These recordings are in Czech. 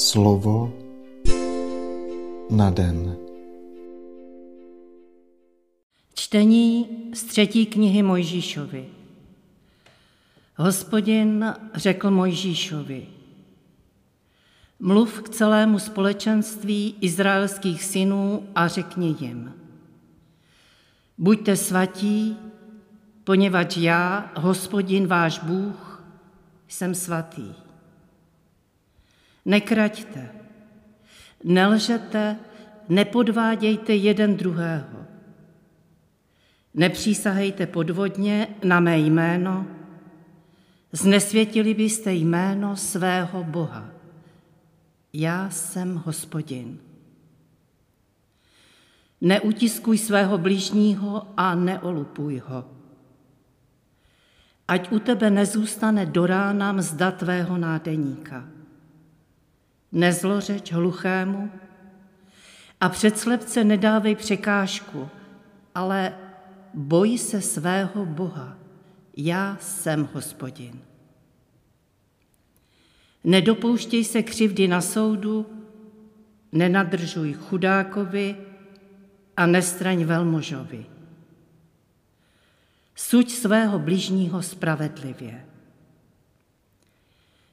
Slovo na den. Čtení z třetí knihy Mojžíšovi. Hospodin řekl Mojžíšovi, mluv k celému společenství izraelských synů a řekni jim, buďte svatí, poněvadž já, hospodin váš Bůh, jsem svatý. Nekraťte, nelžete, nepodvádějte jeden druhého. Nepřísahejte podvodně na mé jméno, znesvětili byste jméno svého Boha. Já jsem hospodin. Neutiskuj svého blížního a neolupuj ho. Ať u tebe nezůstane do rána mzda tvého nádeníka nezlořeč hluchému a před slepce nedávej překážku, ale boj se svého Boha. Já jsem hospodin. Nedopouštěj se křivdy na soudu, nenadržuj chudákovi a nestraň velmožovi. Suď svého blížního spravedlivě.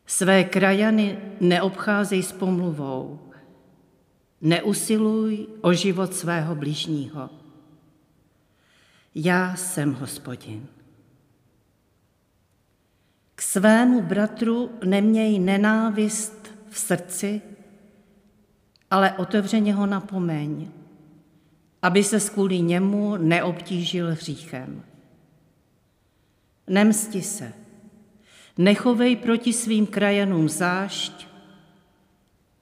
Své krajany neobcházej s pomluvou, neusiluj o život svého blížního. Já jsem hospodin. K svému bratru neměj nenávist v srdci, ale otevřeně ho napomeň, aby se kvůli němu neobtížil hříchem. Nemsti se, Nechovej proti svým krajanům zášť,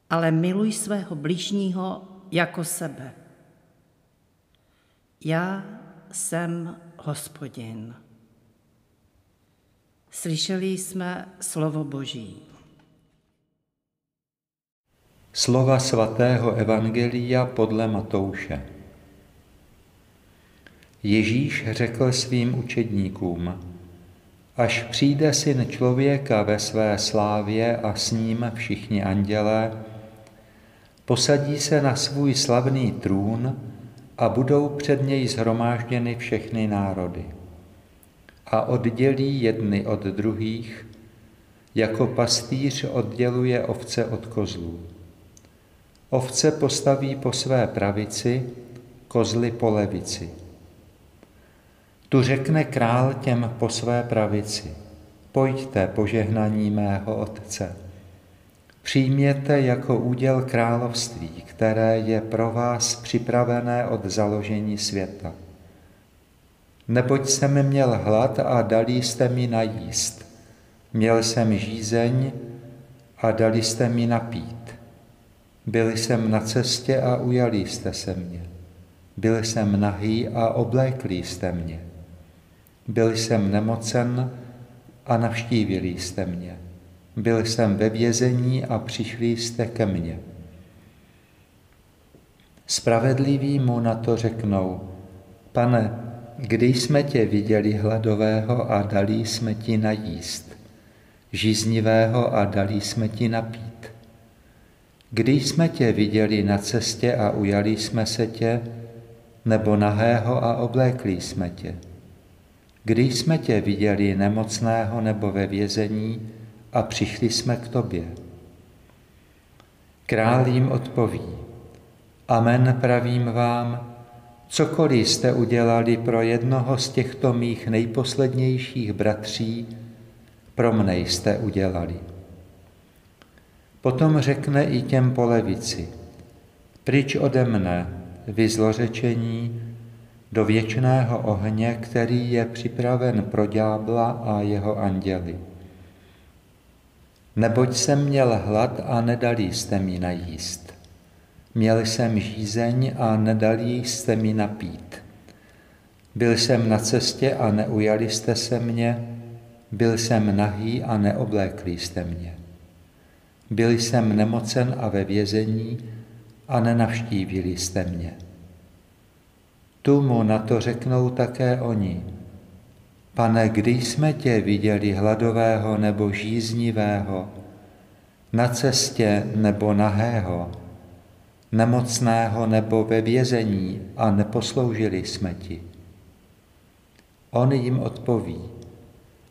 ale miluj svého bližního jako sebe. Já jsem hospodin. Slyšeli jsme slovo Boží. Slova svatého Evangelia podle Matouše. Ježíš řekl svým učedníkům, Až přijde syn člověka ve své slávě a s ním všichni andělé, posadí se na svůj slavný trůn a budou před něj zhromážděny všechny národy. A oddělí jedny od druhých, jako pastýř odděluje ovce od kozlů. Ovce postaví po své pravici, kozly po levici. Tu řekne král těm po své pravici, pojďte požehnaní mého Otce. Přijměte jako úděl království, které je pro vás připravené od založení světa. Neboť jsem měl hlad a dali jste mi najíst. Měl jsem žízeň a dali jste mi napít. Byl jsem na cestě a ujali jste se mě. Byl jsem nahý a oblékli jste mě. Byl jsem nemocen a navštívili jste mě. Byl jsem ve vězení a přišli jste ke mně. Spravedliví mu na to řeknou, pane, kdy jsme tě viděli hladového a dali jsme ti najíst, žíznivého a dali jsme ti napít. Kdy jsme tě viděli na cestě a ujali jsme se tě, nebo nahého a oblékli jsme tě? Kdy jsme tě viděli nemocného nebo ve vězení a přišli jsme k tobě? Král jim odpoví, Amen pravím vám, cokoliv jste udělali pro jednoho z těchto mých nejposlednějších bratří, pro mne jste udělali. Potom řekne i těm po levici, pryč ode mne, vy zlořečení, do věčného ohně, který je připraven pro ďábla a jeho anděly. Neboť jsem měl hlad a nedali jste mi najíst. Měl jsem žízeň a nedali jste mi napít. Byl jsem na cestě a neujali jste se mě, byl jsem nahý a neoblékli jste mě. Byl jsem nemocen a ve vězení a nenavštívili jste mě. Tu mu na to řeknou také oni. Pane, kdy jsme tě viděli hladového nebo žíznivého, na cestě nebo nahého, nemocného nebo ve vězení a neposloužili jsme ti. On jim odpoví,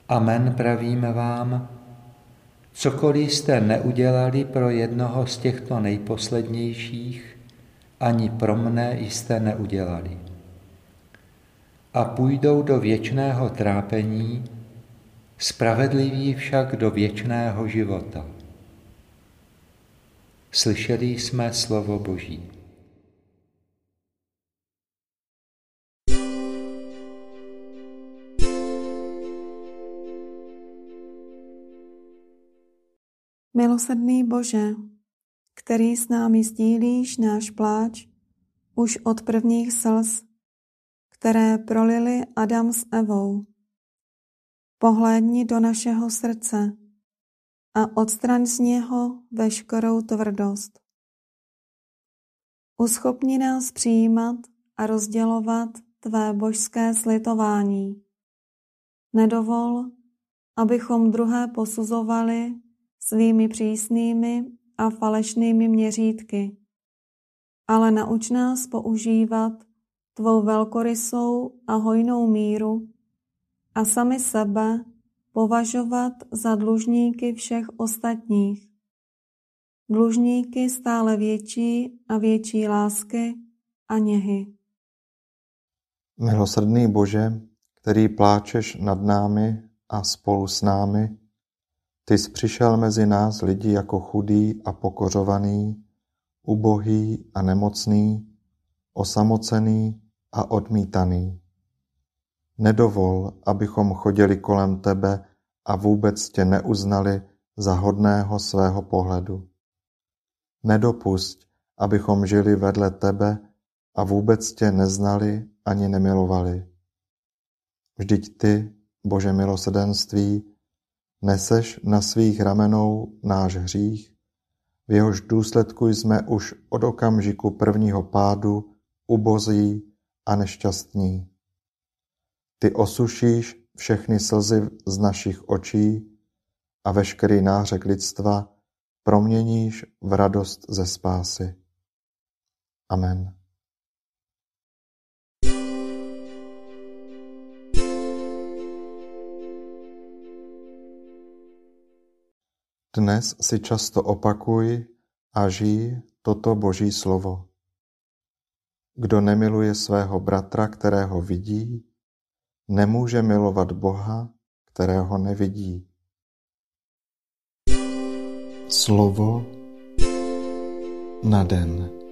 Amen pravím vám, cokoliv jste neudělali pro jednoho z těchto nejposlednějších, ani pro mne jste neudělali. A půjdou do věčného trápení, spravedliví však do věčného života. Slyšeli jsme slovo Boží. Milosrdný Bože, který s námi sdílíš náš pláč už od prvních slz, které prolili Adam s Evou. Pohlédni do našeho srdce a odstraň z něho veškerou tvrdost. Uschopni nás přijímat a rozdělovat tvé božské slitování. Nedovol, abychom druhé posuzovali svými přísnými a falešnými měřítky, ale nauč nás používat tvou velkorysou a hojnou míru a sami sebe považovat za dlužníky všech ostatních. Dlužníky stále větší a větší lásky a něhy. Milosrdný Bože, který pláčeš nad námi a spolu s námi, ty jsi přišel mezi nás lidi jako chudý a pokořovaný, ubohý a nemocný, osamocený a odmítaný. Nedovol, abychom chodili kolem tebe a vůbec tě neuznali za hodného svého pohledu. Nedopusť, abychom žili vedle tebe a vůbec tě neznali ani nemilovali. Vždyť ty, Bože milosedenství, Neseš na svých ramenou náš hřích, v jehož důsledku jsme už od okamžiku prvního pádu ubozí a nešťastní. Ty osušíš všechny slzy z našich očí a veškerý nářek lidstva proměníš v radost ze spásy. Amen. Dnes si často opakuj a žij toto Boží slovo. Kdo nemiluje svého bratra, kterého vidí, nemůže milovat Boha, kterého nevidí. Slovo na den.